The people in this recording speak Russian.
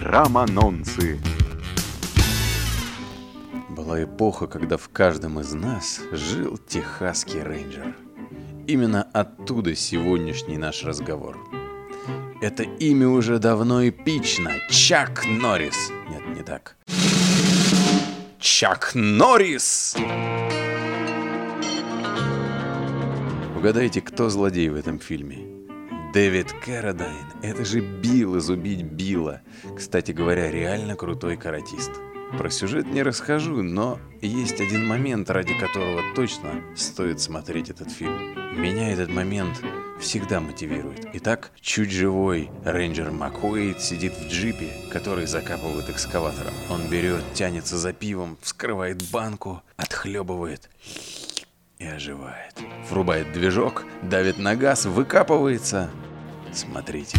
Романонцы. Была эпоха, когда в каждом из нас жил техасский рейнджер. Именно оттуда сегодняшний наш разговор. Это имя уже давно эпично. Чак Норрис. Нет, не так. Чак Норрис! Угадайте, кто злодей в этом фильме? Дэвид Кэррадайн. Это же Билл из «Убить Билла». Кстати говоря, реально крутой каратист. Про сюжет не расскажу, но есть один момент, ради которого точно стоит смотреть этот фильм. Меня этот момент всегда мотивирует. Итак, чуть живой рейнджер Маккуэйд сидит в джипе, который закапывает экскаватором. Он берет, тянется за пивом, вскрывает банку, отхлебывает и оживает. Врубает движок, давит на газ, выкапывается. Смотрите.